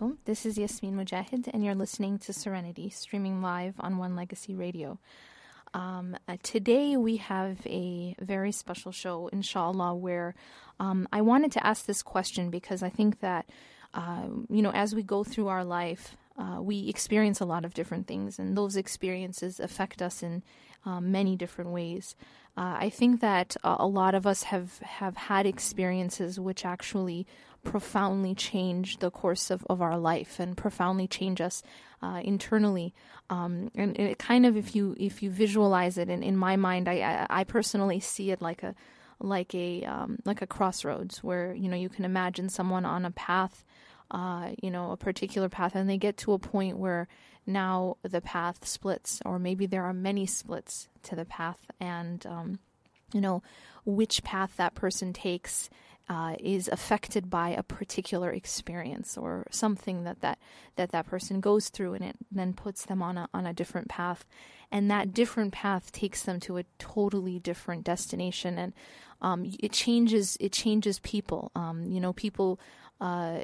alaikum. This is Yasmin Mogahed, and you're listening to Serenity, streaming live on One Legacy Radio. Um, uh, today we have a very special show, inshallah, where um, I wanted to ask this question because I think that, uh, you know, as we go through our life, uh, we experience a lot of different things, and those experiences affect us in um, many different ways. Uh, I think that uh, a lot of us have, have had experiences which actually profoundly change the course of, of our life and profoundly change us uh, internally. Um, and it kind of, if you if you visualize it, and in my mind, I, I I personally see it like a like a um, like a crossroads where you know you can imagine someone on a path, uh, you know, a particular path, and they get to a point where now the path splits, or maybe there are many splits to the path, and um, you know which path that person takes uh, is affected by a particular experience or something that that, that that person goes through, and it then puts them on a on a different path, and that different path takes them to a totally different destination, and um, it changes it changes people. Um, you know, people. Uh,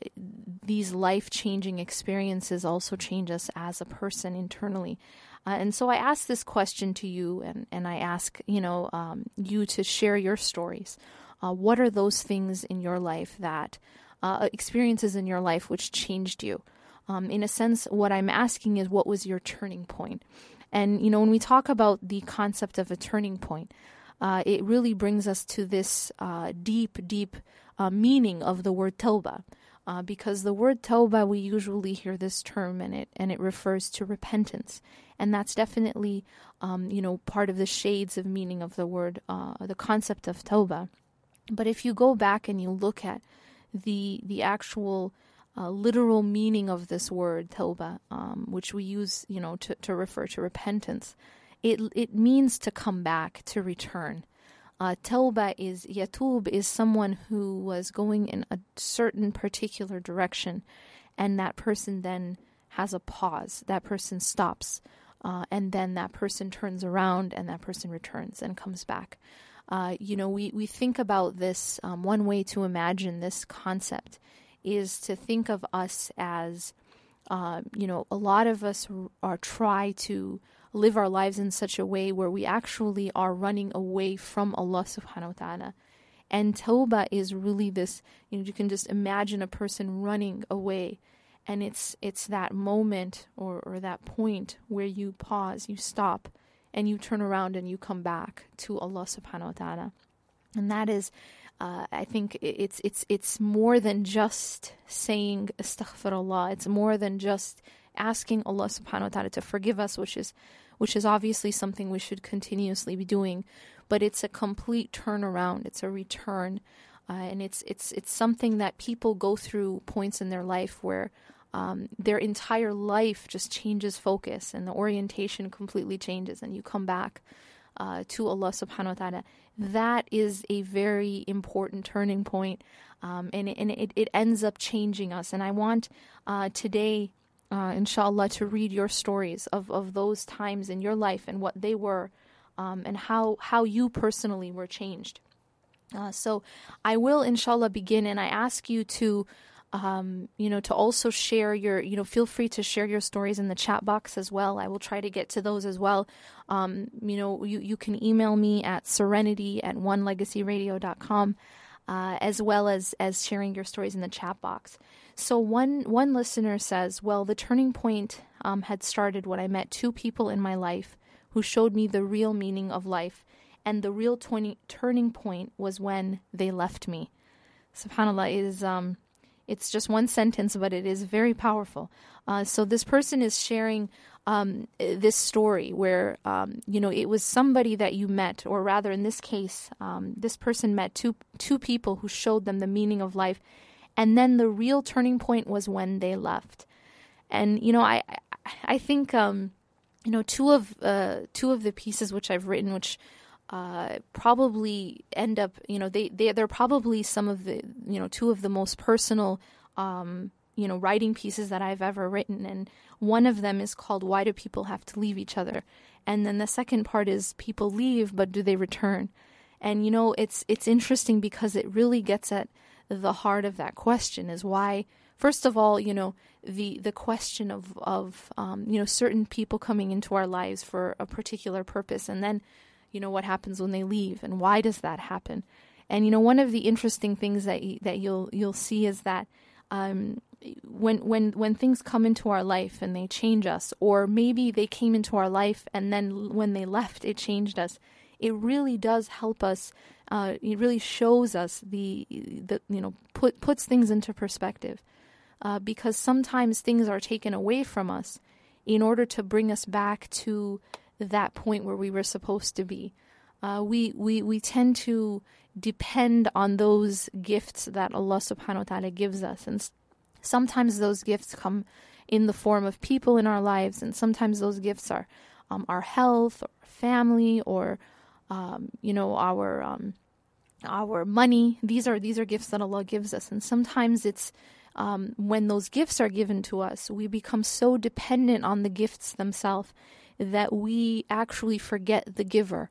these life changing experiences also change us as a person internally. Uh, and so I ask this question to you, and, and I ask you know um, you to share your stories. Uh, what are those things in your life that uh, experiences in your life which changed you? Um, in a sense, what I'm asking is, what was your turning point? And you know, when we talk about the concept of a turning point, uh, it really brings us to this uh, deep, deep uh, meaning of the word tawbah. Uh, because the word tawbah, we usually hear this term in it and it refers to repentance, and that's definitely, um, you know, part of the shades of meaning of the word, uh, the concept of tawbah. But if you go back and you look at the the actual uh, literal meaning of this word tawbah, um, which we use, you know, to, to refer to repentance, it it means to come back, to return. Uh, tawbah is yatub is someone who was going in a certain particular direction, and that person then has a pause. That person stops, uh, and then that person turns around, and that person returns and comes back. Uh, you know, we, we think about this. Um, one way to imagine this concept is to think of us as, uh, you know, a lot of us are try to live our lives in such a way where we actually are running away from Allah subhanahu wa ta'ala. And tawbah is really this, you know, you can just imagine a person running away. And it's it's that moment or, or that point where you pause, you stop, and you turn around and you come back to Allah subhanahu wa ta'ala. And that is uh, I think it's it's it's more than just saying astaghfirullah. It's more than just asking Allah subhanahu wa ta'ala to forgive us, which is which is obviously something we should continuously be doing, but it's a complete turnaround. It's a return, uh, and it's it's it's something that people go through points in their life where um, their entire life just changes focus and the orientation completely changes, and you come back uh, to Allah Subhanahu wa Taala. That is a very important turning point, um, and and it, it ends up changing us. And I want uh, today uh, inshallah, to read your stories of, of those times in your life and what they were um, and how, how you personally were changed. Uh, so I will, inshallah, begin and I ask you to. Um, you know, to also share your, you know, feel free to share your stories in the chat box as well. I will try to get to those as well. Um, you know, you, you can email me at serenity at onelegacyradio.com, uh, as well as, as sharing your stories in the chat box. So one one listener says, "Well, the turning point um, had started when I met two people in my life who showed me the real meaning of life, and the real 20, turning point was when they left me." Subhanallah is um, It's just one sentence, but it is very powerful. Uh, so this person is sharing um, this story where um, you know it was somebody that you met, or rather, in this case, um, this person met two two people who showed them the meaning of life, and then the real turning point was when they left. And you know, I I think um, you know two of uh, two of the pieces which I've written, which uh, probably end up, you know, they, they they're probably some of the, you know, two of the most personal, um, you know, writing pieces that I've ever written, and one of them is called "Why Do People Have to Leave Each Other," and then the second part is "People Leave, but Do They Return?" And you know, it's it's interesting because it really gets at the heart of that question: is why, first of all, you know, the the question of of um, you know certain people coming into our lives for a particular purpose, and then you know what happens when they leave and why does that happen? And you know one of the interesting things that that you'll you'll see is that um, when when when things come into our life and they change us or maybe they came into our life and then when they left it changed us. It really does help us uh, it really shows us the the you know put puts things into perspective. Uh, because sometimes things are taken away from us in order to bring us back to that point where we were supposed to be. Uh, we, we, we tend to depend on those gifts that Allah subhanahu wa ta'ala gives us. And sometimes those gifts come in the form of people in our lives, and sometimes those gifts are um, our health, or family, or um, you know our um, our money. These are these are gifts that Allah gives us, and sometimes it's um, when those gifts are given to us, we become so dependent on the gifts themselves that we actually forget the giver.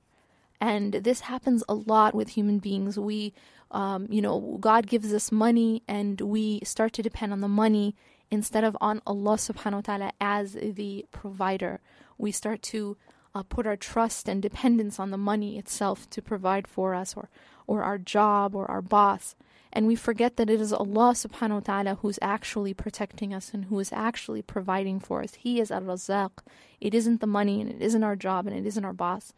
And this happens a lot with human beings. We, um, you know, God gives us money and we start to depend on the money instead of on Allah subhanahu wa ta'ala as the provider. We start to uh, put our trust and dependence on the money itself to provide for us or, or our job or our boss and we forget that it is Allah subhanahu wa ta'ala who's actually protecting us and who is actually providing for us. He is al-Razzaq. It isn't the money and it isn't our job and it isn't our boss.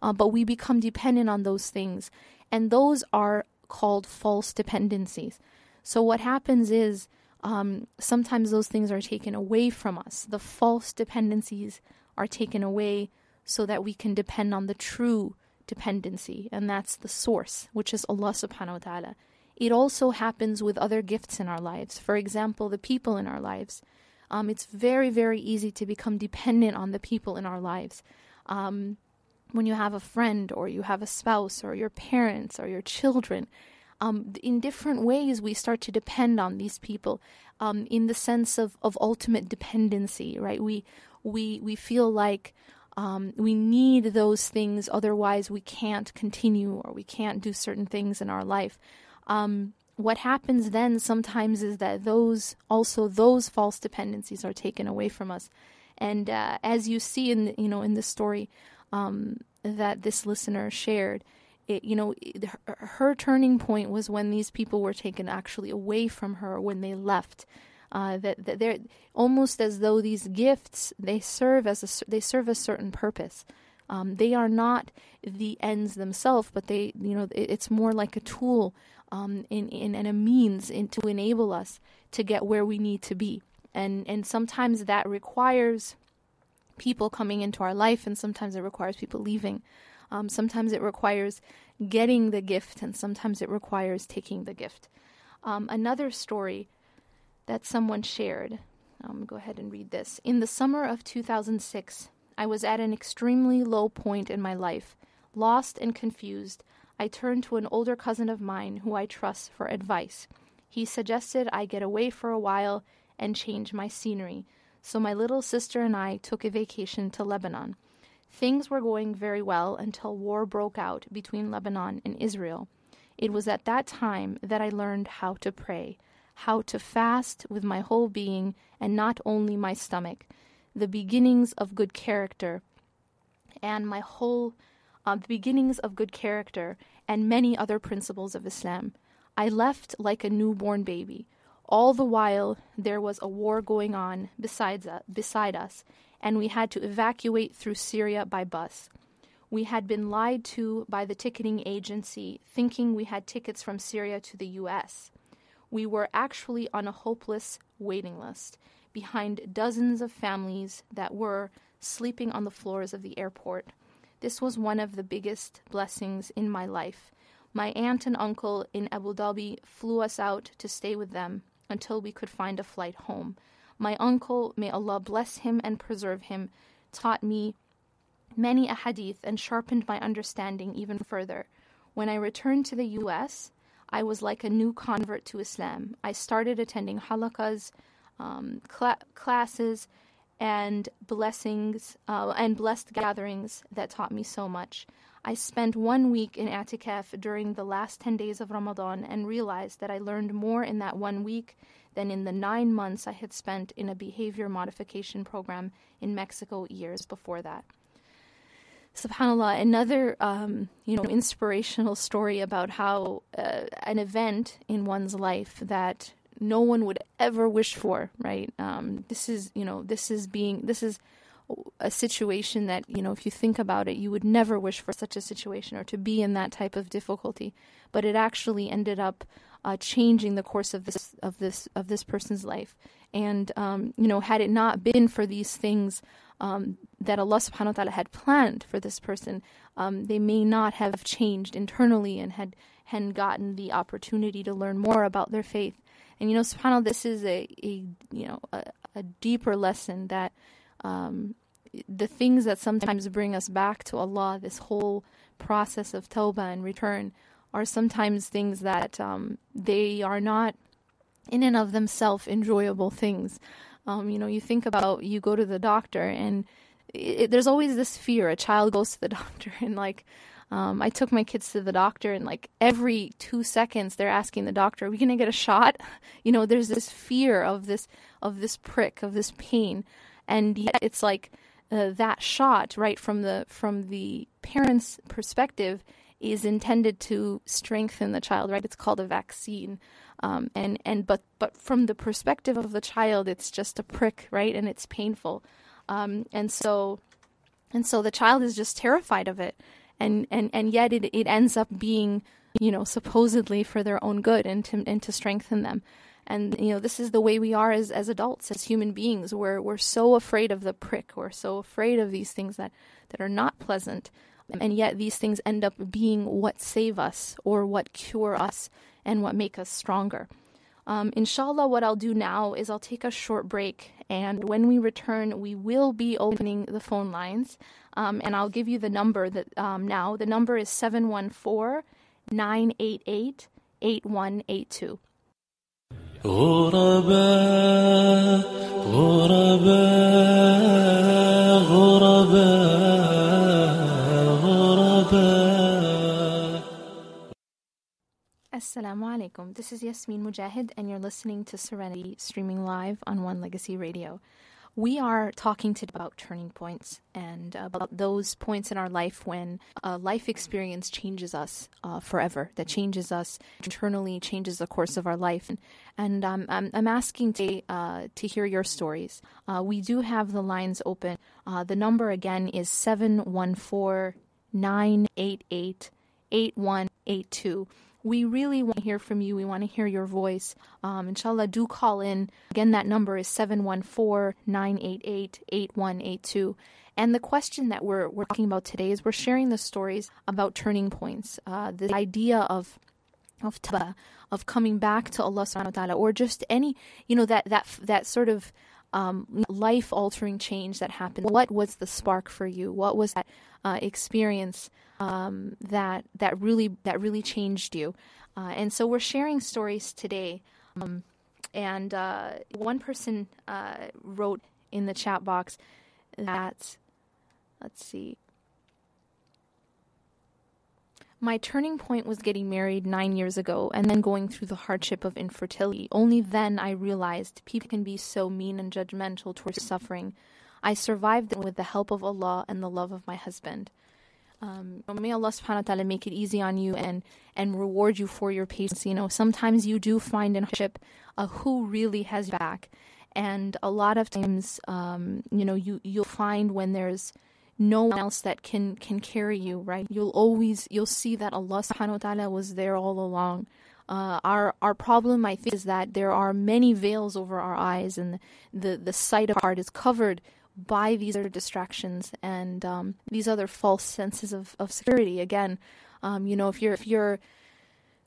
Uh, but we become dependent on those things. And those are called false dependencies. So what happens is um, sometimes those things are taken away from us. The false dependencies are taken away so that we can depend on the true dependency, and that's the source, which is Allah subhanahu wa ta'ala. It also happens with other gifts in our lives. For example, the people in our lives. Um, it's very, very easy to become dependent on the people in our lives. Um, when you have a friend, or you have a spouse, or your parents, or your children, um, in different ways we start to depend on these people um, in the sense of, of ultimate dependency, right? We, we, we feel like um, we need those things, otherwise, we can't continue or we can't do certain things in our life um, what happens then sometimes is that those also those false dependencies are taken away from us. And uh, as you see in you know in the story um, that this listener shared it, you know her, her, turning point was when these people were taken actually away from her when they left. Uh, that, that they're almost as though these gifts they serve as a they serve a certain purpose. Um, they are not the ends themselves but they you know it, it's more like a tool um, in, in, and a means in, to enable us to get where we need to be. And, and sometimes that requires people coming into our life, and sometimes it requires people leaving. Um, sometimes it requires getting the gift, and sometimes it requires taking the gift. Um, another story that someone shared, um, go ahead and read this. In the summer of 2006, I was at an extremely low point in my life, lost and confused, I turned to an older cousin of mine who I trust for advice. He suggested I get away for a while and change my scenery, so my little sister and I took a vacation to Lebanon. Things were going very well until war broke out between Lebanon and Israel. It was at that time that I learned how to pray, how to fast with my whole being and not only my stomach, the beginnings of good character, and my whole uh, the beginnings of good character, and many other principles of Islam. I left like a newborn baby. All the while, there was a war going on besides, uh, beside us, and we had to evacuate through Syria by bus. We had been lied to by the ticketing agency, thinking we had tickets from Syria to the U.S. we were actually on a hopeless waiting list behind dozens of families that were sleeping on the floors of the airport. This was one of the biggest blessings in my life. My aunt and uncle in Abu Dhabi flew us out to stay with them until we could find a flight home. My uncle, may Allah bless him and preserve him, taught me many a hadith and sharpened my understanding even further. When I returned to the US, I was like a new convert to Islam. I started attending halaqas, um, cla- classes, and blessings uh, and blessed gatherings that taught me so much. I spent one week in I'tikaf during the last 10 days of Ramadan and realized that I learned more in that one week than in the nine months I had spent in a behavior modification program in Mexico years before that. Subhanallah, another um, you know inspirational story about how uh, an event in one's life that no one would ever wish for, right? Um, this is you know this is being this is a situation that you know if you think about it you would never wish for such a situation or to be in that type of difficulty. But it actually ended up uh, changing the course of this of this of this person's life. And um, you know had it not been for these things um, that Allah subhanahu wa ta'ala had planned for this person um, they may not have changed internally and had had gotten the opportunity to learn more about their faith and you know subhanallah this is a, a you know a, a deeper lesson that um, the things that sometimes bring us back to Allah, this whole process of tawbah and return, are sometimes things that um, they are not in and of themselves enjoyable things. Um, you know, you think about you go to the doctor and it, there's always this fear. A child goes to the doctor and like, um, I took my kids to the doctor, and like every two seconds, they're asking the doctor, "Are we gonna get a shot?" You know, there's this fear of this of this prick of this pain, and yet it's like uh, that shot right from the from the parent's perspective is intended to strengthen the child right? It's called a vaccine. Um, and and but but from the perspective of the child it's just a prick right? And it's painful. Um, and so and so the child is just terrified of it and and and yet it it ends up being you know supposedly for their own good and to and to strengthen them. And you know this is the way we are as as adults as human beings. We're we're so afraid of the prick. We're so afraid of these things that that are not pleasant. And yet these things end up being what save us or what cure us and what make us stronger um, inshallah what i'll do now is i'll take a short break and when we return we will be opening the phone lines um, and i'll give you the number that um, now the number is 714 988 8182 غرباء غرباء غرباء Assalamu alaikum. This is Yasmin Mogahed, and you're listening to Serenity streaming live on One Legacy Radio. We are talking today about turning points and about those points in our life when a life experience changes us uh, forever, that changes us internally, changes the course of our life. And, and um, I'm, I'm asking to, uh, to hear your stories. Uh, we do have the lines open. Uh, the number again is 714 988 8182 we really want to hear from you. We want to hear your voice. Um, inshallah, do call in. Again, that number is 714 988 8182. And the question that we're, we're talking about today is we're sharing the stories about turning points, uh, the idea of of tawbah, of coming back to Allah subhanahu wa ta'ala, or just any, you know, that, that, that sort of um, life altering change that happened. What was the spark for you? What was that uh, experience um, that that really that really changed you? Uh, and so we're sharing stories today. Um, and uh, one person uh, wrote in the chat box that let's see. My turning point was getting married nine years ago and then going through the hardship of infertility. Only then I realized people can be so mean and judgmental towards suffering. I survived it with the help of Allah and the love of my husband. Um, may Allah subhanahu wa ta'ala make it easy on you and, and reward you for your patience. You know, sometimes you do find in hardship uh, who really has your back. And a lot of times, um, you know, you, you'll find when there's no one else that can can carry you right you'll always you'll see that allah subhanahu wa ta'ala was there all along Uh, our our problem, I think, is that there are many veils over our eyes, and the the sight of our heart is covered by these other distractions and um, these other false senses of, of security. Again, um, you know, if you're if you're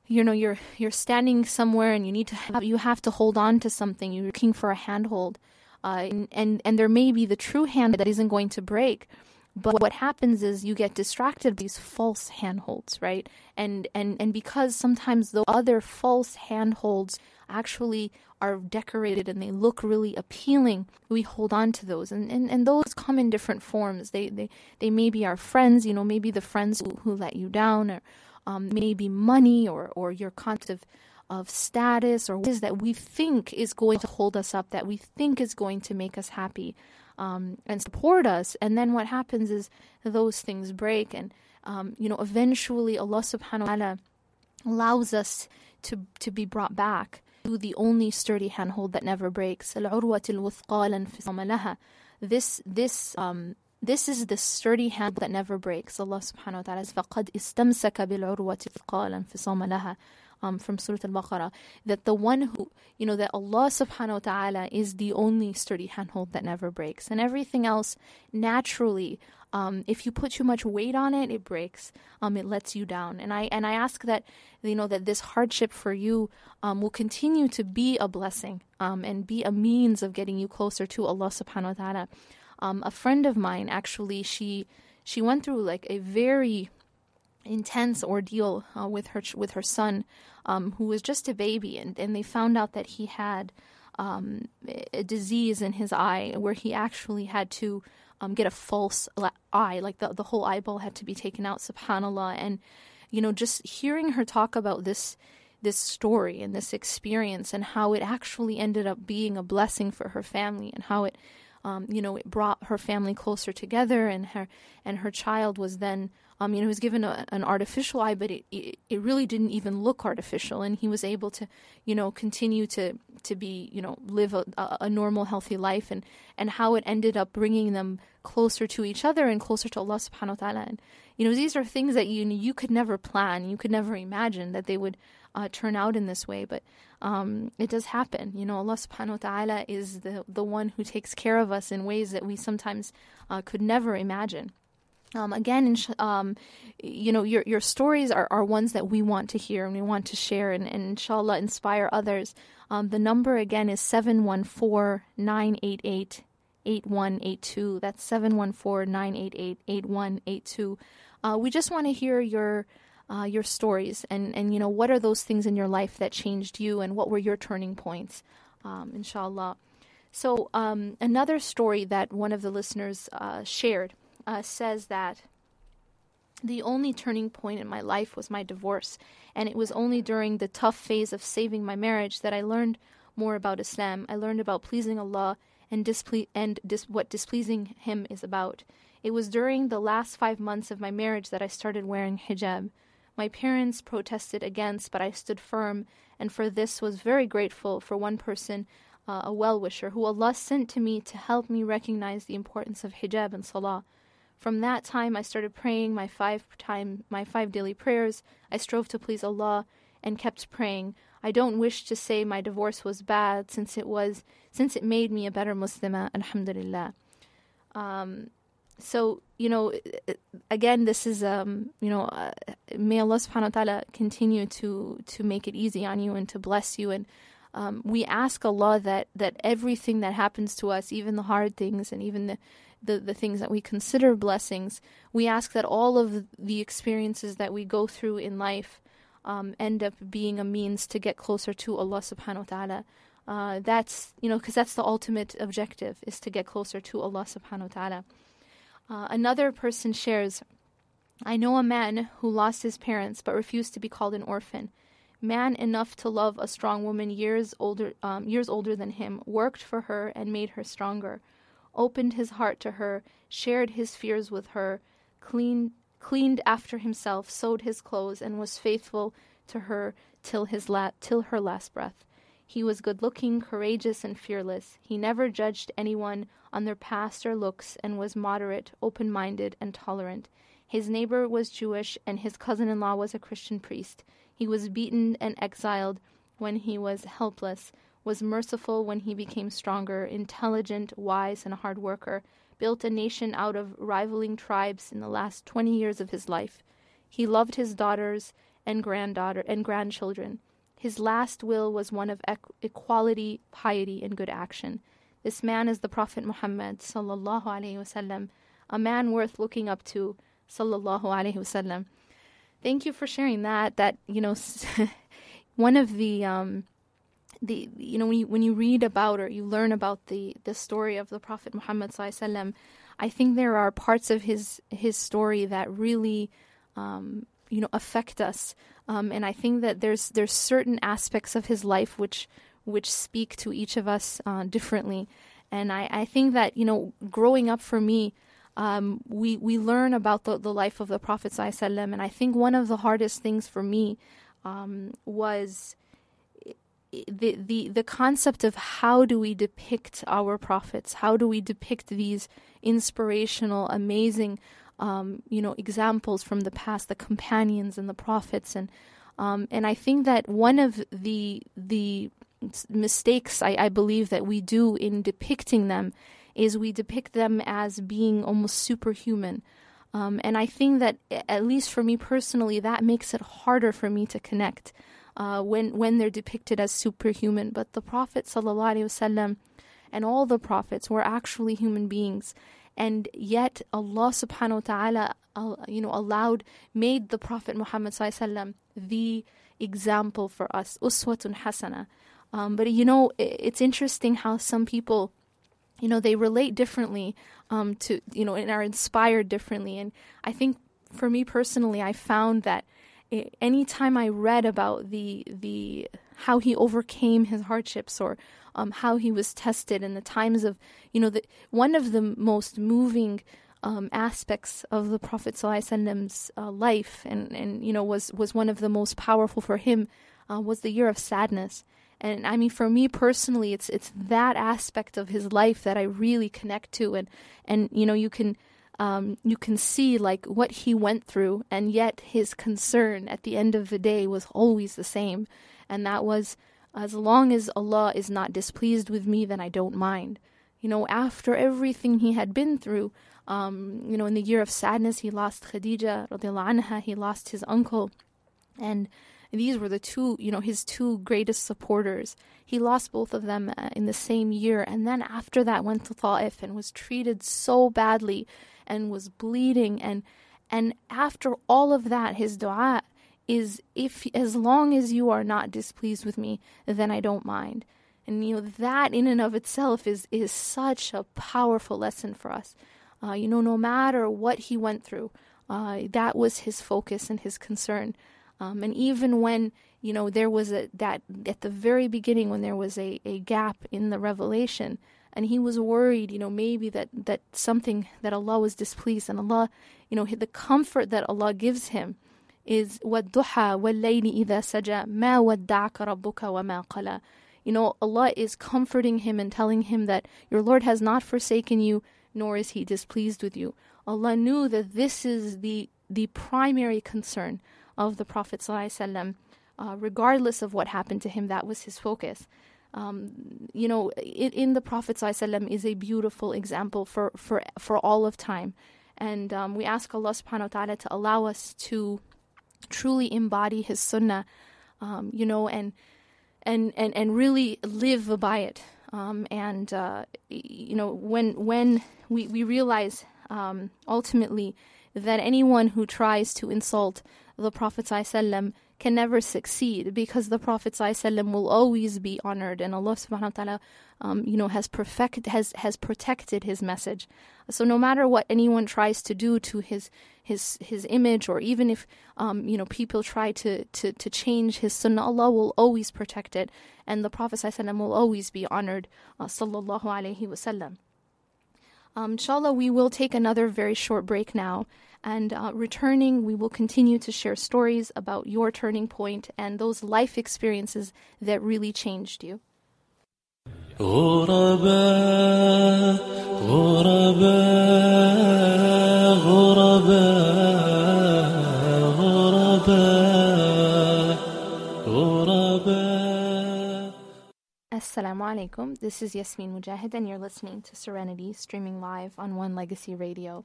you know you're you're standing somewhere and you need to have, you have to hold on to something. You're looking for a handhold, uh, and, and and there may be the true hand that isn't going to break. But what happens is you get distracted by these false handholds, right? And and and because sometimes the other false handholds actually are decorated and they look really appealing, we hold on to those. And and, and those come in different forms. They they they may be our friends, you know, maybe the friends who, who let you down or um, maybe money or or your concept of of status or what is that we think is going to hold us up, that we think is going to make us happy um, and support us. And then what happens is those things break, and um, you know, eventually Allah Subhanahu wa Taala allows us to to be brought back to the only sturdy handhold that never breaks. This this um, this is the sturdy hand that never breaks. Allah subhanahu wa ta'ala says, فَقَدْ إِسْتَمْسَكَ بِالْعُرْوَةِ الْقَالًا فِصَامَ لَهَا um, from Surah Al-Baqarah, that the one who, you know, that Allah subhanahu wa ta'ala is the only sturdy handhold that never breaks. And everything else, naturally, um, if you put too much weight on it, it breaks. Um, it lets you down. And I and I ask that you know that this hardship for you um, will continue to be a blessing um, and be a means of getting you closer to Allah Subhanahu wa Taala. Um, a friend of mine actually she she went through like a very intense ordeal uh, with her with her son, um, who was just a baby, and, and they found out that he had um, a disease in his eye where he actually had to um, get a false eye, like the the whole eyeball had to be taken out. Subhanallah, and you know, just hearing her talk about this this story and this experience and how it actually ended up being a blessing for her family and how it um, you know it brought her family closer together and her and her child was then um, you know, he was given a, an artificial eye, but it, it, it really didn't even look artificial, and he was able to, you know, continue to to be, you know, live a, a normal, healthy life, and and how it ended up bringing them closer to each other and closer to Allah Subhanahu wa Taala. And you know, these are things that you you could never plan, you could never imagine that they would uh, turn out in this way, but um, it does happen. You know, Allah Subhanahu wa Taala is the the one who takes care of us in ways that we sometimes uh, could never imagine. Um, again, um, you know, your your stories are, are ones that we want to hear and we want to share and, and inshallah inspire others. Um, the number again is 714-988-8182. That's 714-988-8182. Uh, we just want to hear your uh, your stories and, and, you know, what are those things in your life that changed you and what were your turning points, um, inshallah. So, um, another story that one of the listeners uh, shared uh, says that the only turning point in my life was my divorce, and it was only during the tough phase of saving my marriage that I learned more about Islam. I learned about pleasing Allah and, disple- and dis- what displeasing Him is about. It was during the last five months of my marriage that I started wearing hijab. My parents protested against, but I stood firm, and for this was very grateful for one person, uh, a well wisher, who Allah sent to me to help me recognize the importance of hijab and salah. From that time, I started praying my five time my five daily prayers. I strove to please Allah and kept praying. I don't wish to say my divorce was bad, since it was since it made me a better Muslimah. Alhamdulillah. Um, so you know, again, this is um, you know, uh, may Allah Subhanahu wa Taala continue to to make it easy on you and to bless you and. Um, we ask Allah that, that everything that happens to us, even the hard things and even the, the, the things that we consider blessings, we ask that all of the experiences that we go through in life um, end up being a means to get closer to Allah subhanahu wa ta'ala. Uh, that's, you know, because that's the ultimate objective, is to get closer to Allah subhanahu wa ta'ala. Uh, another person shares, I know a man who lost his parents but refused to be called an orphan. Man enough to love a strong woman years older, um, years older than him, worked for her and made her stronger opened his heart to her, shared his fears with her, cleaned, cleaned after himself, sewed his clothes, and was faithful to her till, his la- till her last breath. He was good looking, courageous, and fearless. He never judged anyone on their past or looks and was moderate, open minded, and tolerant. His neighbor was Jewish, and his cousin in law was a Christian priest. He He was beaten and exiled when he was helpless, was merciful when he became stronger, intelligent, wise, and a hard worker, built a nation out of rivaling tribes in the last 20 years of his life. He loved his daughters and granddaughter and grandchildren. His last will was one of equality, piety, and good action. This man is the Prophet Muhammad sallallahu alaihi wasallam, a man worth looking up to sallallahu alaihi wasallam. Thank you for sharing that. That you know, one of the um, the you know when you when you read about or you learn about the the story of the Prophet Muhammad sallallahu I think there are parts of his his story that really um, you know affect us um, and I think that there's there's certain aspects of his life which which speak to each of us uh, differently. And I, I think that you know, growing up for me, um, we we learn about the, the life of the Prophet ﷺ, and I think one of the hardest things for me um, was the the the concept of how do we depict our prophets? How do we depict these inspirational, amazing um, you know, examples from the past, the companions and the prophets, and um, and I think that one of the the mistakes I, I believe that we do in depicting them is we depict them as being almost superhuman. Um, and I think that, at least for me personally, that makes it harder for me to connect uh, when when they're depicted as superhuman. But the Prophet ﷺ and all the prophets were actually human beings, and yet Allah subhanahu wa ta'ala uh, you know allowed made the prophet Muhammad sallallahu the example for us uswatun hasana. Um, but you know it's interesting how some people you know they relate differently um, to you know and are inspired differently. And I think for me personally I found that anytime I read about the the how he overcame his hardships or um, how he was tested in the times of, you know, the, one of the most moving um, aspects of the Prophet ﷺ's uh, life, and, and you know, was was one of the most powerful for him, uh, was the year of sadness. And I mean, for me personally, it's it's that aspect of his life that I really connect to, and and you know, you can. Um, you can see like what he went through, and yet his concern at the end of the day was always the same, and that was as long as Allah is not displeased with me, then I don't mind. You know, after everything he had been through, um, you know, in the year of sadness, he lost Khadija, anha, he lost his uncle. And these were the two, you know, his two greatest supporters. He lost both of them uh, in the same year. And then after that, went to Ta'if and was treated so badly and was bleeding. And, and after all of that, his dua is if as long as you are not displeased with me, then I don't mind. And you know that in and of itself is is such a powerful lesson for us. Uh, you know, no matter what he went through, uh, that was his focus and his concern. Um, and even when you know there was a that at the very beginning when there was a, a gap in the revelation, and he was worried, you know, maybe that that something that Allah was displeased, and Allah, you know, the comfort that Allah gives him is وَالضُّحَى وَاللَّيْلِ إِذَا سَجَى مَا وَدَّعَكَ رَبُّكَ وَمَا قَلَى You know, Allah is comforting him and telling him that your Lord has not forsaken you, nor is He displeased with you. Allah knew that this is the, the primary concern of the Prophet ﷺ, uh, regardless of what happened to him, that was his focus. Um, you know, in, in the Prophet ﷺ is a beautiful example for, for, for all of time. And um, we ask Allah subhanahu wa ta'ala to allow us to truly embody his sunnah, um, you know, and and and and really live by it. Um, and uh, you know, when when we we realize um, ultimately that anyone who tries to insult the Prophet ﷺ can never succeed because the Prophet will always be honored and Allah subhanahu wa ta'ala um, you know has perfect has has protected his message. So no matter what anyone tries to do to his his his image or even if um, you know people try to, to, to change his sunnah, Allah will always protect it and the Prophet will always be honored. Uh, sallallahu alaihi wasallam. Um, inshallah, we will take another very short break now. And uh, returning, we will continue to share stories about your turning point and those life experiences that really changed you. غرباء غرباء غرباء غرباء غرباء Assalamu alaikum. This is Yasmin Mogahed, and you're listening to Serenity, streaming live on One Legacy Radio.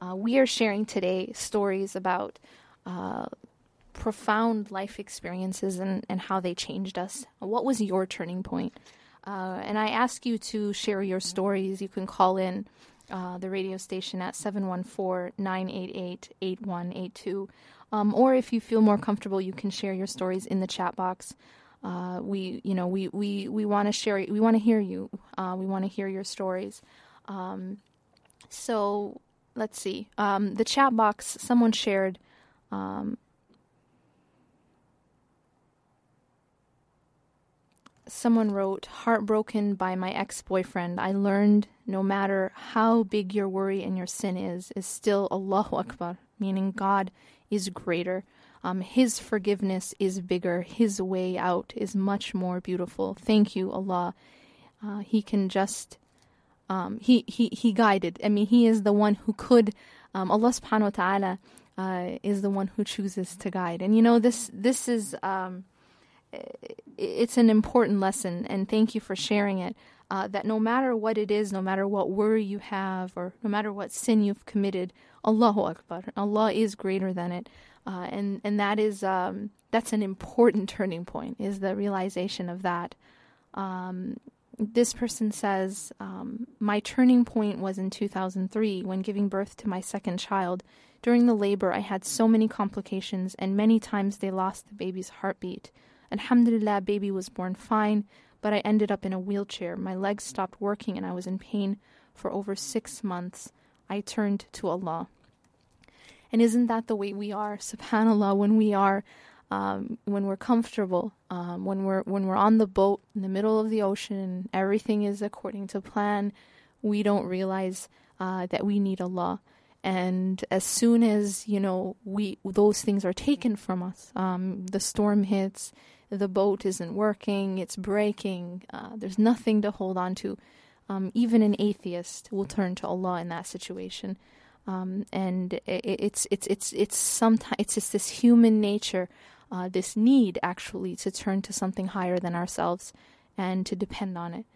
Uh, we are sharing today stories about uh, profound life experiences and, and how they changed us. What was your turning point? Uh, and I ask you to share your stories. You can call in uh, the radio station at 714 988 8182. Um, or if you feel more comfortable, you can share your stories in the chat box. Uh, we, you know, we we we want to share. We want to hear you. Uh, we want to hear your stories. Um, so let's see. Um, the chat box. Someone shared. Um, someone wrote, "Heartbroken by my ex-boyfriend. I learned no matter how big your worry and your sin is, is still Allahu Akbar, meaning God is greater." Um, his forgiveness is bigger. His way out is much more beautiful. Thank you, Allah. Uh, he can just, um, he, he, he guided. I mean, He is the one who could, um, Allah subhanahu wa ta'ala uh, is the one who chooses to guide. And you know, this, this is, um, it's an important lesson, and thank you for sharing it. Uh, that no matter what it is, no matter what worry you have, or no matter what sin you've committed, Allahu Akbar, Allah is greater than it. Uh, and and that is um, that's an important turning point is the realization of that. Um, this person says um, my turning point was in 2003 when giving birth to my second child. During the labor, I had so many complications, and many times they lost the baby's heartbeat. Alhamdulillah, baby was born fine, but I ended up in a wheelchair. My legs stopped working, and I was in pain for over six months. I turned to Allah. And isn't that the way we are, subhanAllah, when we are um, when we're comfortable, um, when we're when we're on the boat in the middle of the ocean, everything is according to plan, we don't realize uh, that we need Allah. And as soon as you know we those things are taken from us, um, the storm hits, the boat isn't working, it's breaking. Uh, there's nothing to hold on to. Um, even an atheist will turn to Allah in that situation. Um, and it, it's it's it's it's sometimes it's just this human nature, uh, this need actually to turn to something higher than ourselves and to depend on it.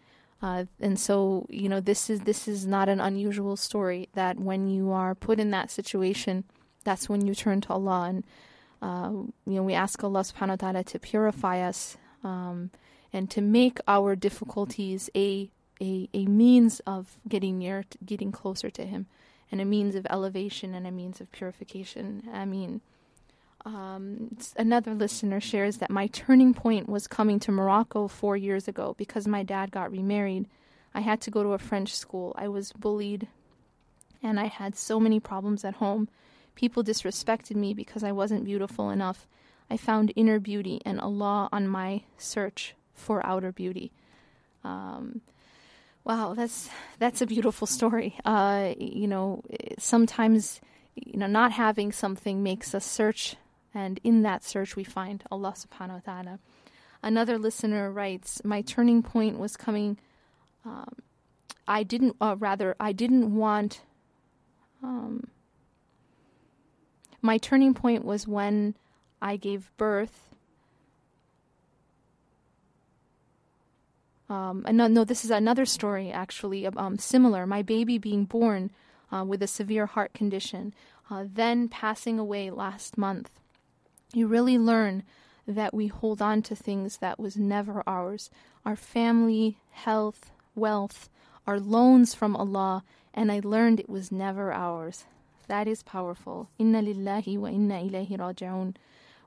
Uh, and so you know this is this is not an unusual story that when you are put in that situation, that's when you turn to Allah and uh, you know we ask Allah Subhanahu wa Taala to purify us um, and to make our difficulties a a a means of getting near, getting closer to Him and a means of elevation and a means of purification. I mean, um, another listener shares that my turning point was coming to Morocco four years ago because my dad got remarried. I had to go to a French school. I was bullied and I had so many problems at home. People disrespected me because I wasn't beautiful enough. I found inner beauty and Allah on my search for outer beauty. Um, Wow, that's that's a beautiful story. Uh, you know, sometimes you know not having something makes us search, and in that search we find Allah Subhanahu wa Taala. Another listener writes, "My turning point was coming. Um, I didn't, uh, rather, I didn't want. Um, my turning point was when I gave birth Um, and no, no, this is another story actually, um, similar. My baby being born uh, with a severe heart condition, uh, then passing away last month. You really learn that we hold on to things that was never ours our family, health, wealth, our loans from Allah, and I learned it was never ours. That is powerful. Inna lillahi wa inna ilayhi raji'un.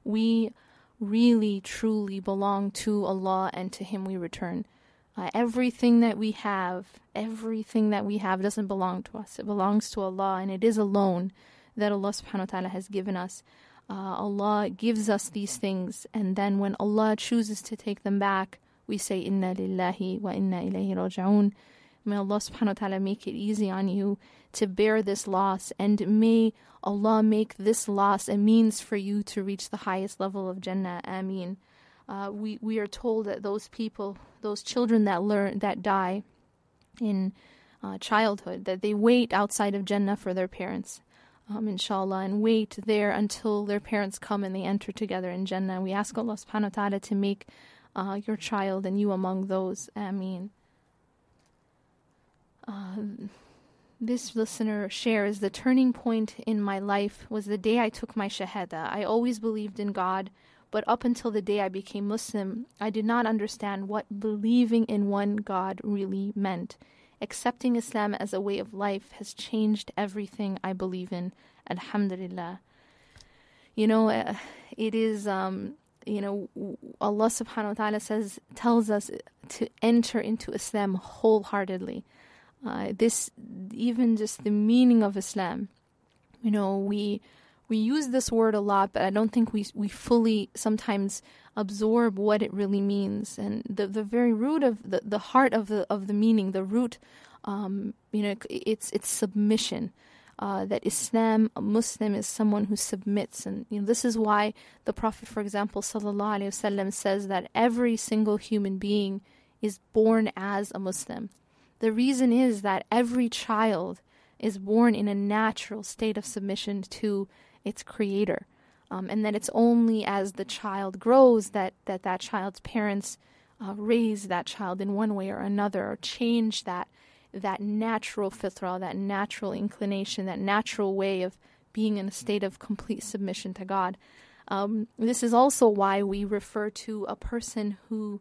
We really, truly belong to Allah and to Him we return. Uh, everything that we have, everything that we have doesn't belong to us. It belongs to Allah, and it is a loan that Allah subhanahu wa ta'ala has given us. Uh, Allah gives us these things, and then when Allah chooses to take them back, we say, Inna lillahi wa inna ilayhi raja'un. May Allah subhanahu wa ta'ala make it easy on you to bear this loss, and may Allah make this loss a means for you to reach the highest level of Jannah. Ameen uh, we we are told that those people, those children that learn that die in uh, childhood, that they wait outside of Jannah for their parents. Um, inshallah, and wait there until their parents come and they enter together in Jannah. We ask Allah subhanahu wa ta'ala to make uh, your child and you among those. Ameen. Uh, this listener shares the turning point in my life was the day I took my shahada. I always believed in God, but up until the day I became Muslim, I did not understand what believing in one God really meant. Accepting Islam as a way of life has changed everything I believe in. Alhamdulillah. You know, uh, it is, um, you know, Allah subhanahu wa ta'ala says, tells us to enter into Islam wholeheartedly. Uh, this, even just the meaning of Islam, you know, we we use this word a lot, but I don't think we we fully sometimes absorb what it really means. And the the very root of the, the heart of the of the meaning, the root, um, you know, it's it's submission. Uh, that Islam, a Muslim, is someone who submits, and you know this is why the Prophet, for example, sallallahu alaihi wasallam, says that every single human being is born as a Muslim. The reason is that every child is born in a natural state of submission to its creator. Um, and that it's only as the child grows that that, that child's parents uh, raise that child in one way or another or change that that natural fitra, that natural inclination, that natural way of being in a state of complete submission to God. Um, this is also why we refer to a person who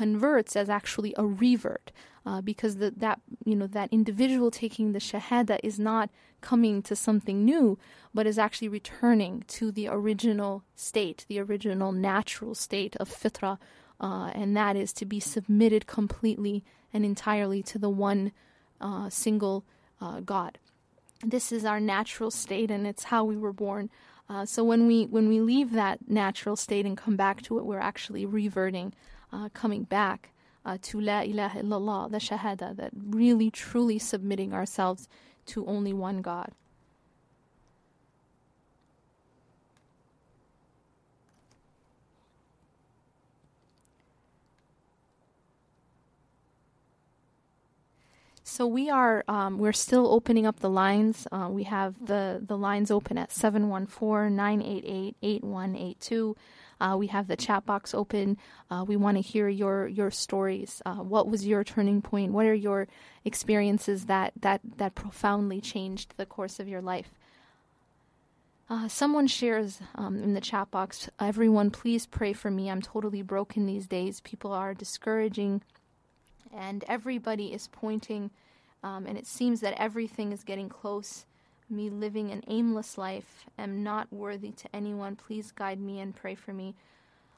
converts as actually a revert, uh, because the, that you know that individual taking the shahada is not coming to something new, but is actually returning to the original state, the original natural state of fitra, uh, and that is to be submitted completely and entirely to the one uh, single uh, God. This is our natural state, and it's how we were born. Uh, so when we when we leave that natural state and come back to it, we're actually reverting, uh, coming back uh, to La ilaha illallah, the Shahada, that really truly submitting ourselves to only one God. So we are um, we're still opening up the lines. Uh, we have the the lines open at 714-988-8182. Uh, we have the chat box open. Uh, we want to hear your your stories. Uh, what was your turning point? What are your experiences that that that profoundly changed the course of your life? Uh, someone shares um, in the chat box, everyone, please pray for me. I'm totally broken these days. People are discouraging, and everybody is pointing, um, and it seems that everything is getting close me living an aimless life, am not worthy to anyone. Please guide me and pray for me.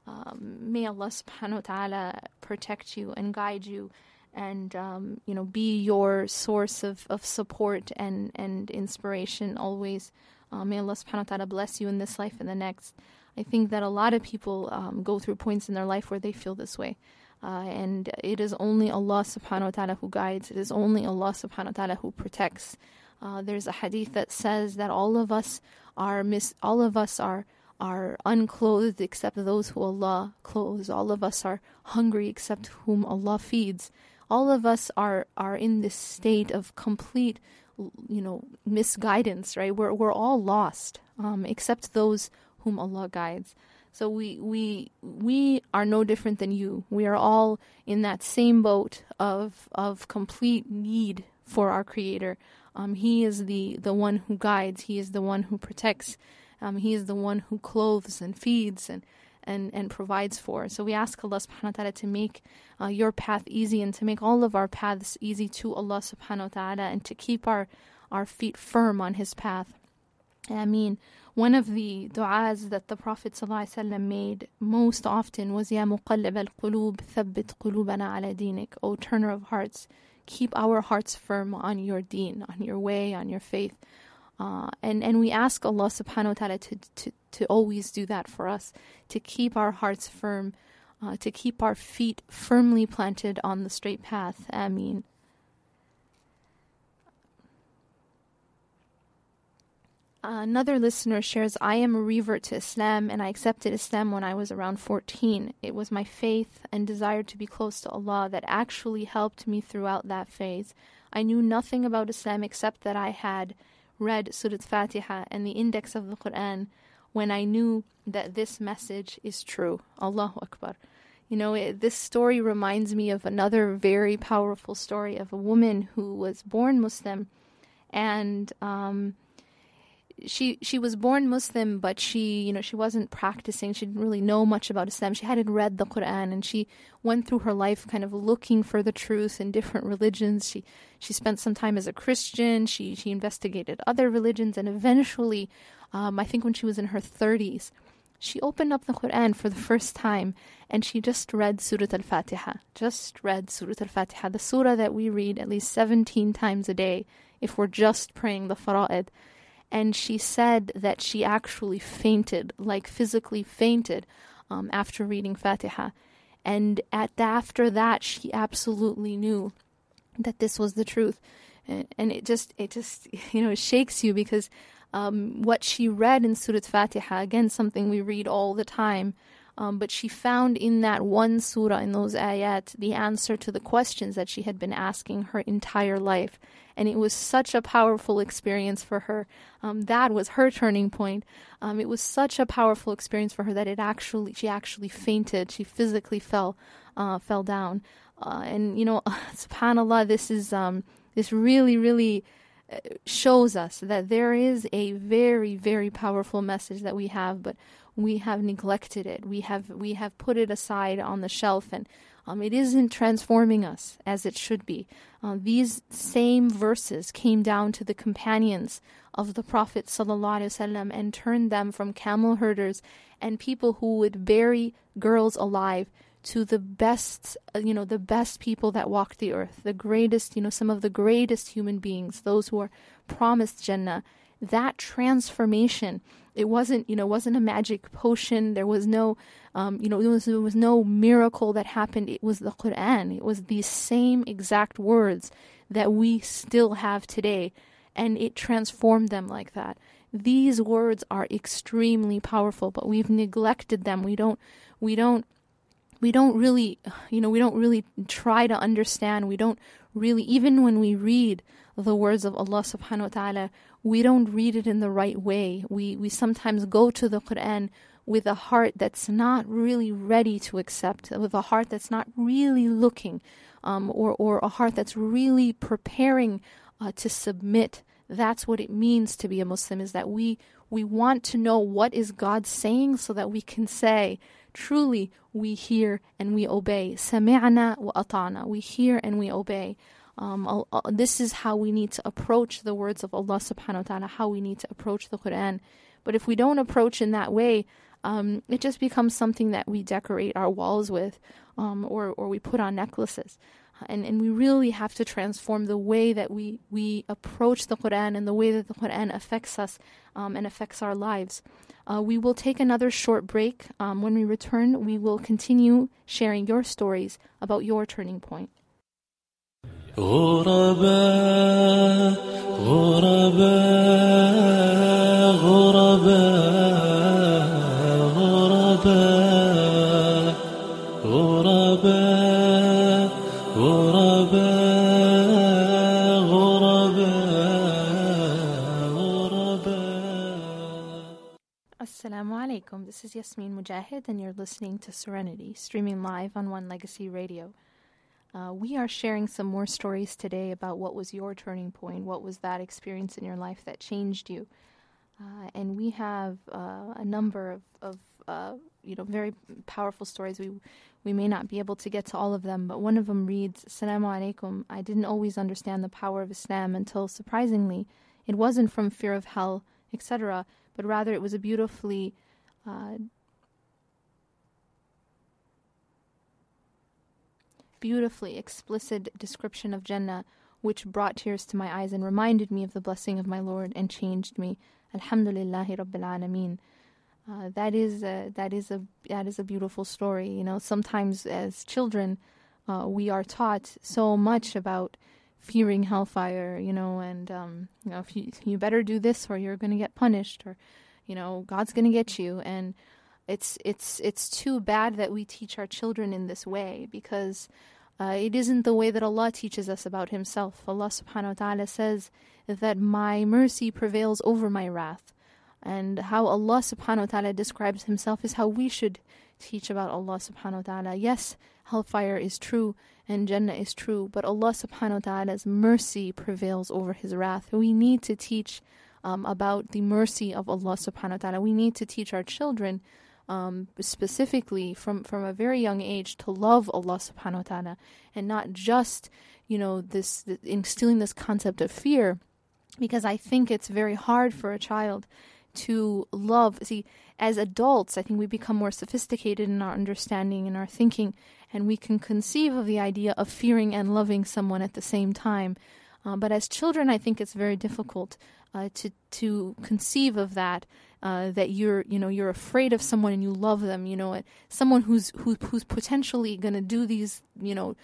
Um, may Allah subhanahu wa ta'ala protect you and guide you and um, you know be your source of, of support and, and inspiration always. Uh, may Allah subhanahu wa ta'ala bless you in this life and the next. I think that a lot of people um, go through points in their life where they feel this way. Uh, and it is only Allah subhanahu wa ta'ala who guides. It is only Allah subhanahu wa ta'ala who protects. Uh, there's a hadith that says that all of us are mis- all of us are are unclothed except those who Allah clothes. All of us are hungry except whom Allah feeds. All of us are are in this state of complete, you know, misguidance. Right? We're we're all lost, um, except those whom Allah guides. So we we we are no different than you. We are all in that same boat of of complete need for our Creator. Um, he is the, the one who guides. He is the one who protects. Um, he is the one who clothes and feeds and, and, and provides for. So we ask Allah subhanahu wa ta'ala to make uh, your path easy and to make all of our paths easy to Allah subhanahu wa ta'ala and to keep our, our feet firm on His path. I mean, one of the du'as that the Prophet ﷺ made most often was Ya muqallib al-qulub thabbit qulubana ala dinik O turner of hearts, keep our hearts firm on your deen, on your way, on your faith. Uh, and, and we ask Allah subhanahu wa ta'ala to, to, to always do that for us, to keep our hearts firm, uh, to keep our feet firmly planted on the straight path. Ameen. Another listener shares, I am a revert to Islam and I accepted Islam when I was around 14. It was my faith and desire to be close to Allah that actually helped me throughout that phase. I knew nothing about Islam except that I had read Surah Fatiha and the index of the Quran when I knew that this message is true. Allahu Akbar. You know, it, this story reminds me of another very powerful story of a woman who was born Muslim and um, she she was born Muslim, but she you know she wasn't practicing. She didn't really know much about Islam. She hadn't read the Quran, and she went through her life kind of looking for the truth in different religions. She she spent some time as a Christian. She she investigated other religions, and eventually, um, I think when she was in her thirties, she opened up the Quran for the first time, and she just read Surah Al Fatiha. Just read Surah Al Fatiha, the surah that we read at least seventeen times a day if we're just praying the fara'id and she said that she actually fainted, like physically fainted, um, after reading Fatiha. And at after that, she absolutely knew that this was the truth, and it just it just you know shakes you because um, what she read in Surah Fatiha again something we read all the time. Um, but she found in that one surah, in those ayat, the answer to the questions that she had been asking her entire life and it was such a powerful experience for her. Um, that was her turning point. Um, it was such a powerful experience for her that it actually she actually fainted. She physically fell uh, fell down. Uh, and you know, Subhanallah, this is um, this really really uh, shows us that there is a very very powerful message that we have, but we have neglected it. We have we have put it aside on the shelf and um, it isn't transforming us as it should be. Uh, these same verses came down to the companions of the Prophet ﷺ and turned them from camel herders and people who would bury girls alive to the best, uh, you know, the best people that walk the earth, the greatest, you know, some of the greatest human beings, those who are promised Jannah. That transformation it wasn't, you know, wasn't a magic potion. There was no, um, you know, there was, there was no miracle that happened. It was the Quran. It was these same exact words that we still have today, and it transformed them like that. These words are extremely powerful, but we've neglected them. We don't, we don't we don't really you know we don't really try to understand we don't really even when we read the words of Allah subhanahu wa ta'ala we don't read it in the right way. We we sometimes go to the Quran with a heart that's not really ready to accept, with a heart that's not really looking, um, or or a heart that's really preparing uh, to submit. That's what it means to be a Muslim. Is that we we want to know what is God saying, so that we can say, truly, we hear and we obey. Sami'na wa ata'na. We hear and we obey. Um, this is how we need to approach the words of Allah subhanahu wa ta'ala, how we need to approach the Quran. But if we don't approach in that way, um, it just becomes something that we decorate our walls with um, or, or we put on necklaces. And, and we really have to transform the way that we, we approach the Quran and the way that the Quran affects us um, and affects our lives. Uh, we will take another short break. Um, when we return, we will continue sharing your stories about your turning point. غرباء غرباء غرباء غرباء غرباء غرباء غرباء Assalamu alaikum. This is Yasmin Mujahid, and you're listening to Serenity, streaming live on One Legacy Radio. Uh, we are sharing some more stories today about what was your turning point, what was that experience in your life that changed you. Uh, and we have uh, a number of, of uh, you know, very powerful stories. We we may not be able to get to all of them, but one of them reads, "Assalamu alaikum. I didn't always understand the power of Islam until, surprisingly, it wasn't from fear of hell, etc., but rather it was a beautifully beautifully explicit description of Jannah, which brought tears to my eyes and reminded me of the blessing of my Lord and changed me. Alhamdulillahi Rabbil Alameen. Uh, that is a, that is a that is a beautiful story. You know, sometimes as children, uh, we are taught so much about fearing hellfire. You know, and um, you know, if you you better do this or you're going to get punished, or you know, God's going to get you. And it's it's it's too bad that we teach our children in this way because Uh, it isn't the way that Allah teaches us about Himself. Allah subhanahu wa ta'ala says that my mercy prevails over my wrath. And how Allah subhanahu wa ta'ala describes Himself is how we should teach about Allah subhanahu wa ta'ala. Yes, hellfire is true and Jannah is true, but Allah subhanahu wa ta'ala's mercy prevails over His wrath. We need to teach um, about the mercy of Allah subhanahu wa ta'ala. We need to teach our children um, specifically from, from a very young age to love Allah subhanahu wa ta'ala and not just, you know, this, instilling this concept of fear because I think it's very hard for a child to love. See, as adults, I think we become more sophisticated in our understanding and our thinking, and we can conceive of the idea of fearing and loving someone at the same time. Uh, but as children, I think it's very difficult uh, to to conceive of that. Uh, that you're you know you're afraid of someone and you love them. You know, someone who's who, who's potentially going to do these you know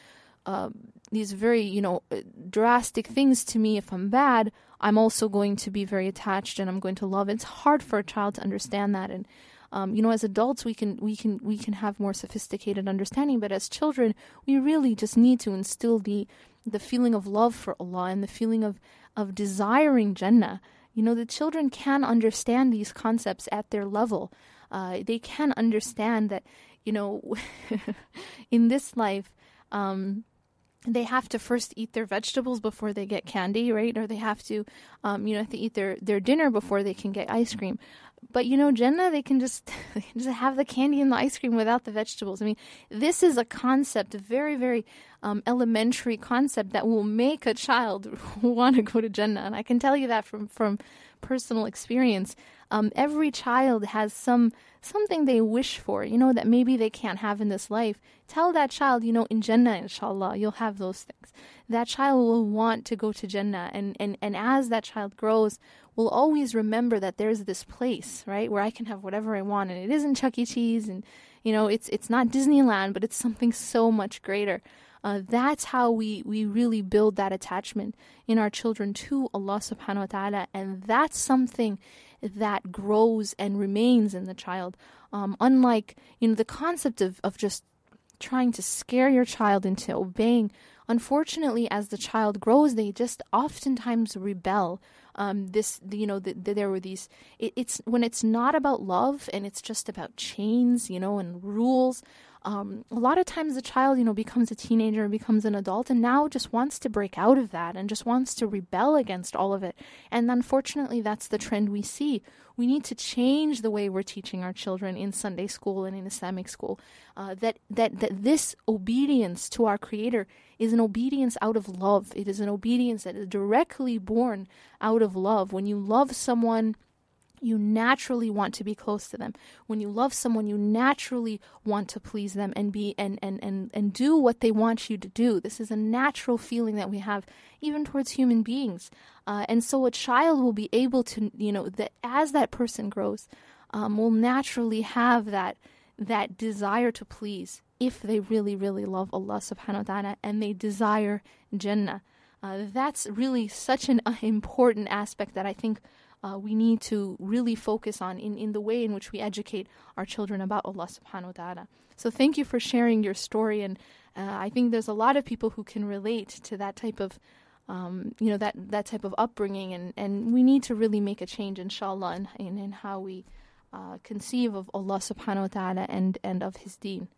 uh, these very you know drastic things to me if I'm bad. I'm also going to be very attached and I'm going to love. It's hard for a child to understand that and. Um, you know, as adults, we can we can we can have more sophisticated understanding, but as children, we really just need to instill the the feeling of love for Allah and the feeling of of desiring Jannah. You know, the children can understand these concepts at their level. Uh, they can understand that, you know, in this life, um, they have to first eat their vegetables before they get candy, right? Or they have to, um, you know, have to eat their, their dinner before they can get ice cream. But you know, Jannah, they can just they can just have the candy and the ice cream without the vegetables. I mean, this is a concept, a very, very um, elementary concept that will make a child want to go to Jannah. And I can tell you that from from personal experience. Um, every child has some something they wish for, you know, that maybe they can't have in this life. Tell that child, you know, in Jannah, inshallah, you'll have those things. That child will want to go to Jannah, and and and as that child grows, will always remember that there's this place, right, where I can have whatever I want, and it isn't Chuck E. Cheese, and you know, it's it's not Disneyland, but it's something so much greater. Uh, that's how we, we really build that attachment in our children to Allah subhanahu wa ta'ala. And that's something that grows and remains in the child. Um, unlike, you know, the concept of, of just trying to scare your child into obeying. Unfortunately, as the child grows, they just oftentimes rebel. Um, this, you know, the, the, there were these. It, it's when it's not about love and it's just about chains, you know, and rules um, a lot of times the child, you know, becomes a teenager becomes an adult and now just wants to break out of that and just wants to rebel against all of it. And unfortunately, that's the trend we see. We need to change the way we're teaching our children in Sunday school and in Islamic school. Uh, that, that, that this obedience to our Creator is an obedience out of love. It is an obedience that is directly born out of love. When you love someone, you naturally want to be close to them. When you love someone, you naturally want to please them and be and and and, and do what they want you to do. This is a natural feeling that we have even towards human beings. Uh, and so a child will be able to, you know, that as that person grows, um, will naturally have that that desire to please if they really, really love Allah subhanahu wa ta'ala and they desire Jannah. Uh, that's really such an important aspect that I think uh, we need to really focus on in, in the way in which we educate our children about Allah subhanahu wa ta'ala. So thank you for sharing your story and uh, I think there's a lot of people who can relate to that type of um, you know that that type of upbringing and, and we need to really make a change inshallah in, in, in how we uh, conceive of Allah subhanahu wa ta'ala and, and of his deen.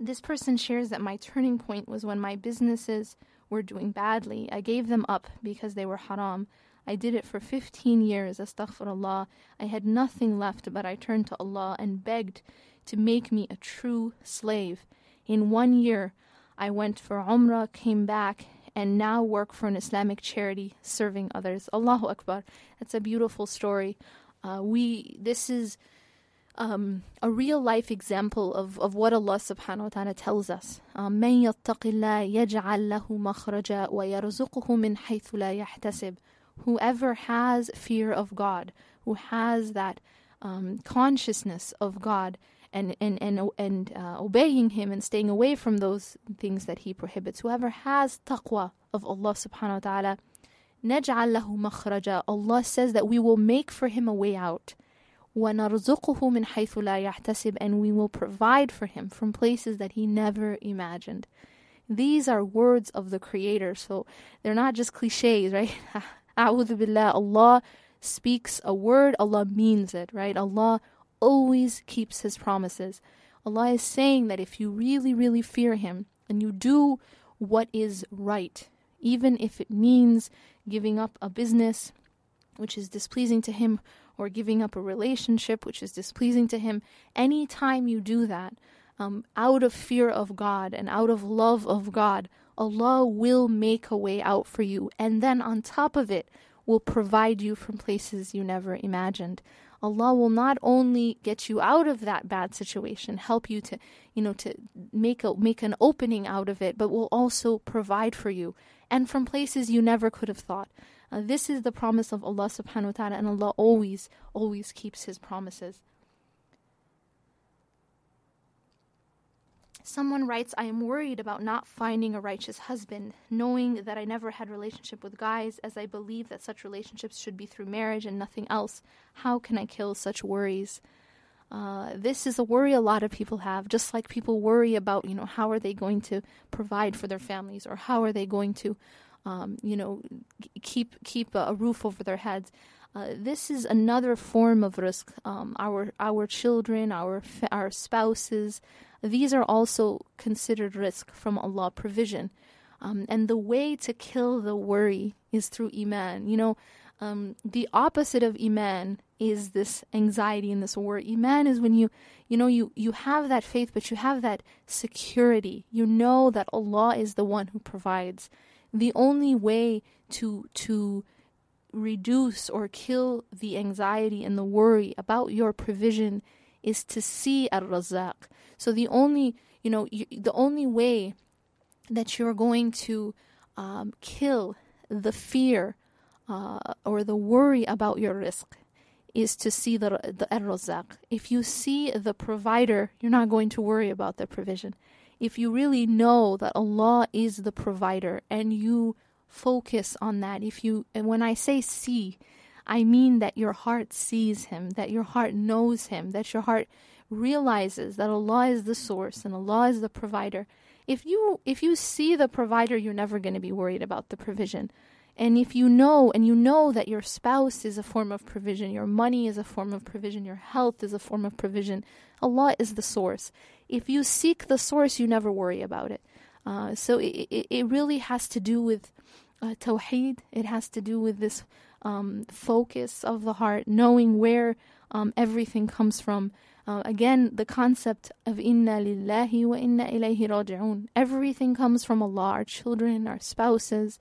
This person shares that my turning point was when my businesses were doing badly. I gave them up because they were haram. I did it for 15 years, astaghfirullah. I had nothing left, but I turned to Allah and begged to make me a true slave. In one year, I went for Umrah, came back, and now work for an Islamic charity serving others. Allahu Akbar. That's a beautiful story. Uh, we this is um, a real life example of, of what Allah subhanahu wa ta'ala tells us. مَن يَتَّقِ اللَّهِ يَجْعَل لَهُ مَخْرَجًا وَيَرْزُقْهُ مِنْ حَيْثُ لَا يَحْتَسِبُ whoever has fear of God, who has that um, consciousness of God and and and and uh, obeying Him and staying away from those things that He prohibits, whoever has taqwa of Allah Subhanahu wa Taala, نجعل له مخرجا. Allah says that we will make for him a way out. وَنَرْزُقُهُ مِنْ حَيْثُ لَا يَحْتَسِبْ And we will provide for him from places that he never imagined. These are words of the Creator, so they're not just cliches, right? A'udhu billah, Allah speaks a word, Allah means it, right? Allah always keeps His promises. Allah is saying that if you really, really fear Him and you do what is right, even if it means giving up a business which is displeasing to Him or giving up a relationship which is displeasing to Him, anytime you do that, um, out of fear of God and out of love of God, Allah will make a way out for you. And then on top of it, will provide you from places you never imagined. Allah will not only get you out of that bad situation, help you to, you know, to make a make an opening out of it, but will also provide for you and from places you never could have thought. Uh, this is the promise of Allah subhanahu wa ta'ala and Allah always always keeps his promises. Someone writes, I am worried about not finding a righteous husband, knowing that I never had relationship with guys, as I believe that such relationships should be through marriage and nothing else. How can I kill such worries? Uh, this is a worry a lot of people have, just like people worry about, you know, how are they going to provide for their families or how are they going to, um, you know, keep keep a, roof over their heads. Uh, this is another form of rizq. Um, our our children, our our spouses, these are also considered rizq from Allah, provision. Um, and the way to kill the worry is through iman. You know, um, the opposite of iman is this anxiety and this worry. Iman is when you, you know, you you have that faith, but you have that security. You know that Allah is the one who provides. The only way to to reduce or kill the anxiety and the worry about your provision is to see Ar-Razzaq. So the only, you know, you, the only way that you're going to um, kill the fear uh, or the worry about your rizq is to see the the ar If you see the provider, you're not going to worry about the provision. If you really know that Allah is the provider and you focus on that, if you and when I say see, I mean that your heart sees him, that your heart knows him, that your heart realizes that Allah is the source and Allah is the provider. If you if you see the provider, you're never going to be worried about the provision. And if you know and you know that your spouse is a form of provision, your money is a form of provision, your health is a form of provision, Allah is the source. If you seek the source, you never worry about it. Uh, so it, it, it really has to do with uh, tawheed. It has to do with this um, focus of the heart, knowing where um, everything comes from. Uh, again, the concept of inna lillahi wa inna ilayhi raji'un. Everything comes from Allah. Our children, our spouses,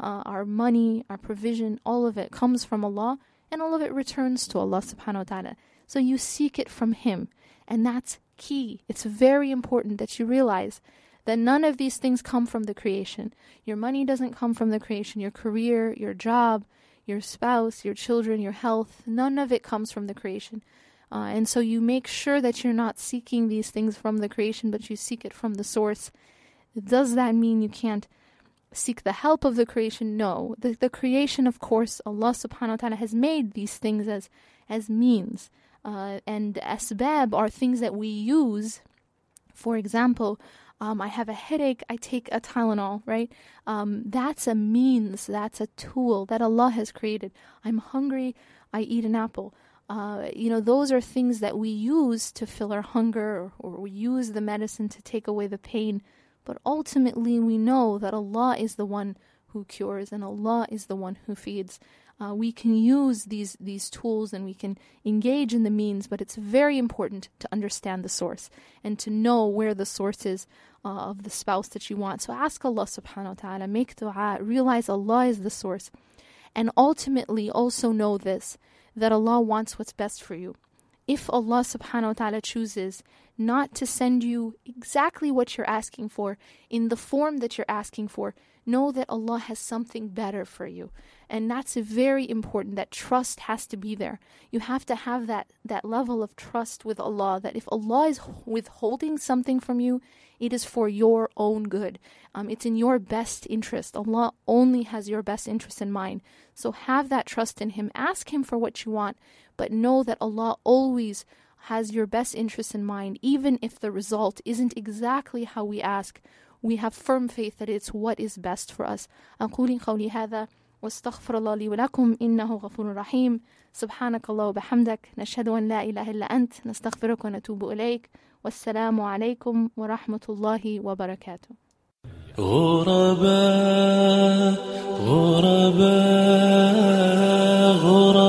uh, our money, our provision, all of it comes from Allah, and all of it returns to Allah subhanahu wa ta'ala. So you seek it from Him, and that's key. It's very important that you realize that none of these things come from the creation. Your money doesn't come from the creation, your career, your job, your spouse, your children, your health, none of it comes from the creation. Uh, and so you make sure that you're not seeking these things from the creation, but you seek it from the source. Does that mean you can't seek the help of the creation? No. The, the creation, of course, Allah subhanahu wa ta'ala has made these things as, as means. Uh, and asbab are things that we use. For example, um, I have a headache, I take a Tylenol, right? Um, that's a means, that's a tool that Allah has created. I'm hungry, I eat an apple. Uh, you know, those are things that we use to fill our hunger, or, or we use the medicine to take away the pain. But ultimately, we know that Allah is the one who cures and Allah is the one who feeds uh, we can use these these tools and we can engage in the means, but it's very important to understand the source and to know where the source is uh, of the spouse that you want. So ask Allah subhanahu wa ta'ala, make dua, realize Allah is the source. And ultimately also know this that Allah wants what's best for you. If Allah subhanahu wa ta'ala chooses not to send you exactly what you're asking for in the form that you're asking for, know that Allah has something better for you. And that's very important. That trust has to be there. You have to have that, that level of trust with Allah that if Allah is withholding something from you, it is for your own good. Um, it's in your best interest. Allah only has your best interest in mind. So have that trust in Him. Ask Him for what you want, But know that Allah always has your best interest in mind, even if the result isn't exactly how we ask. We have firm faith that it's what is best for us. أقول قولي هذا واستغفر الله لي ولكم إنه غفور رحيم. سبحانك الله وبحمدك نشهد أن لا إله إلا أنت نستغفرك ونتوب إليك. والسلام عليكم ورحمة الله وبركاته. غرباء غرباء غرباء.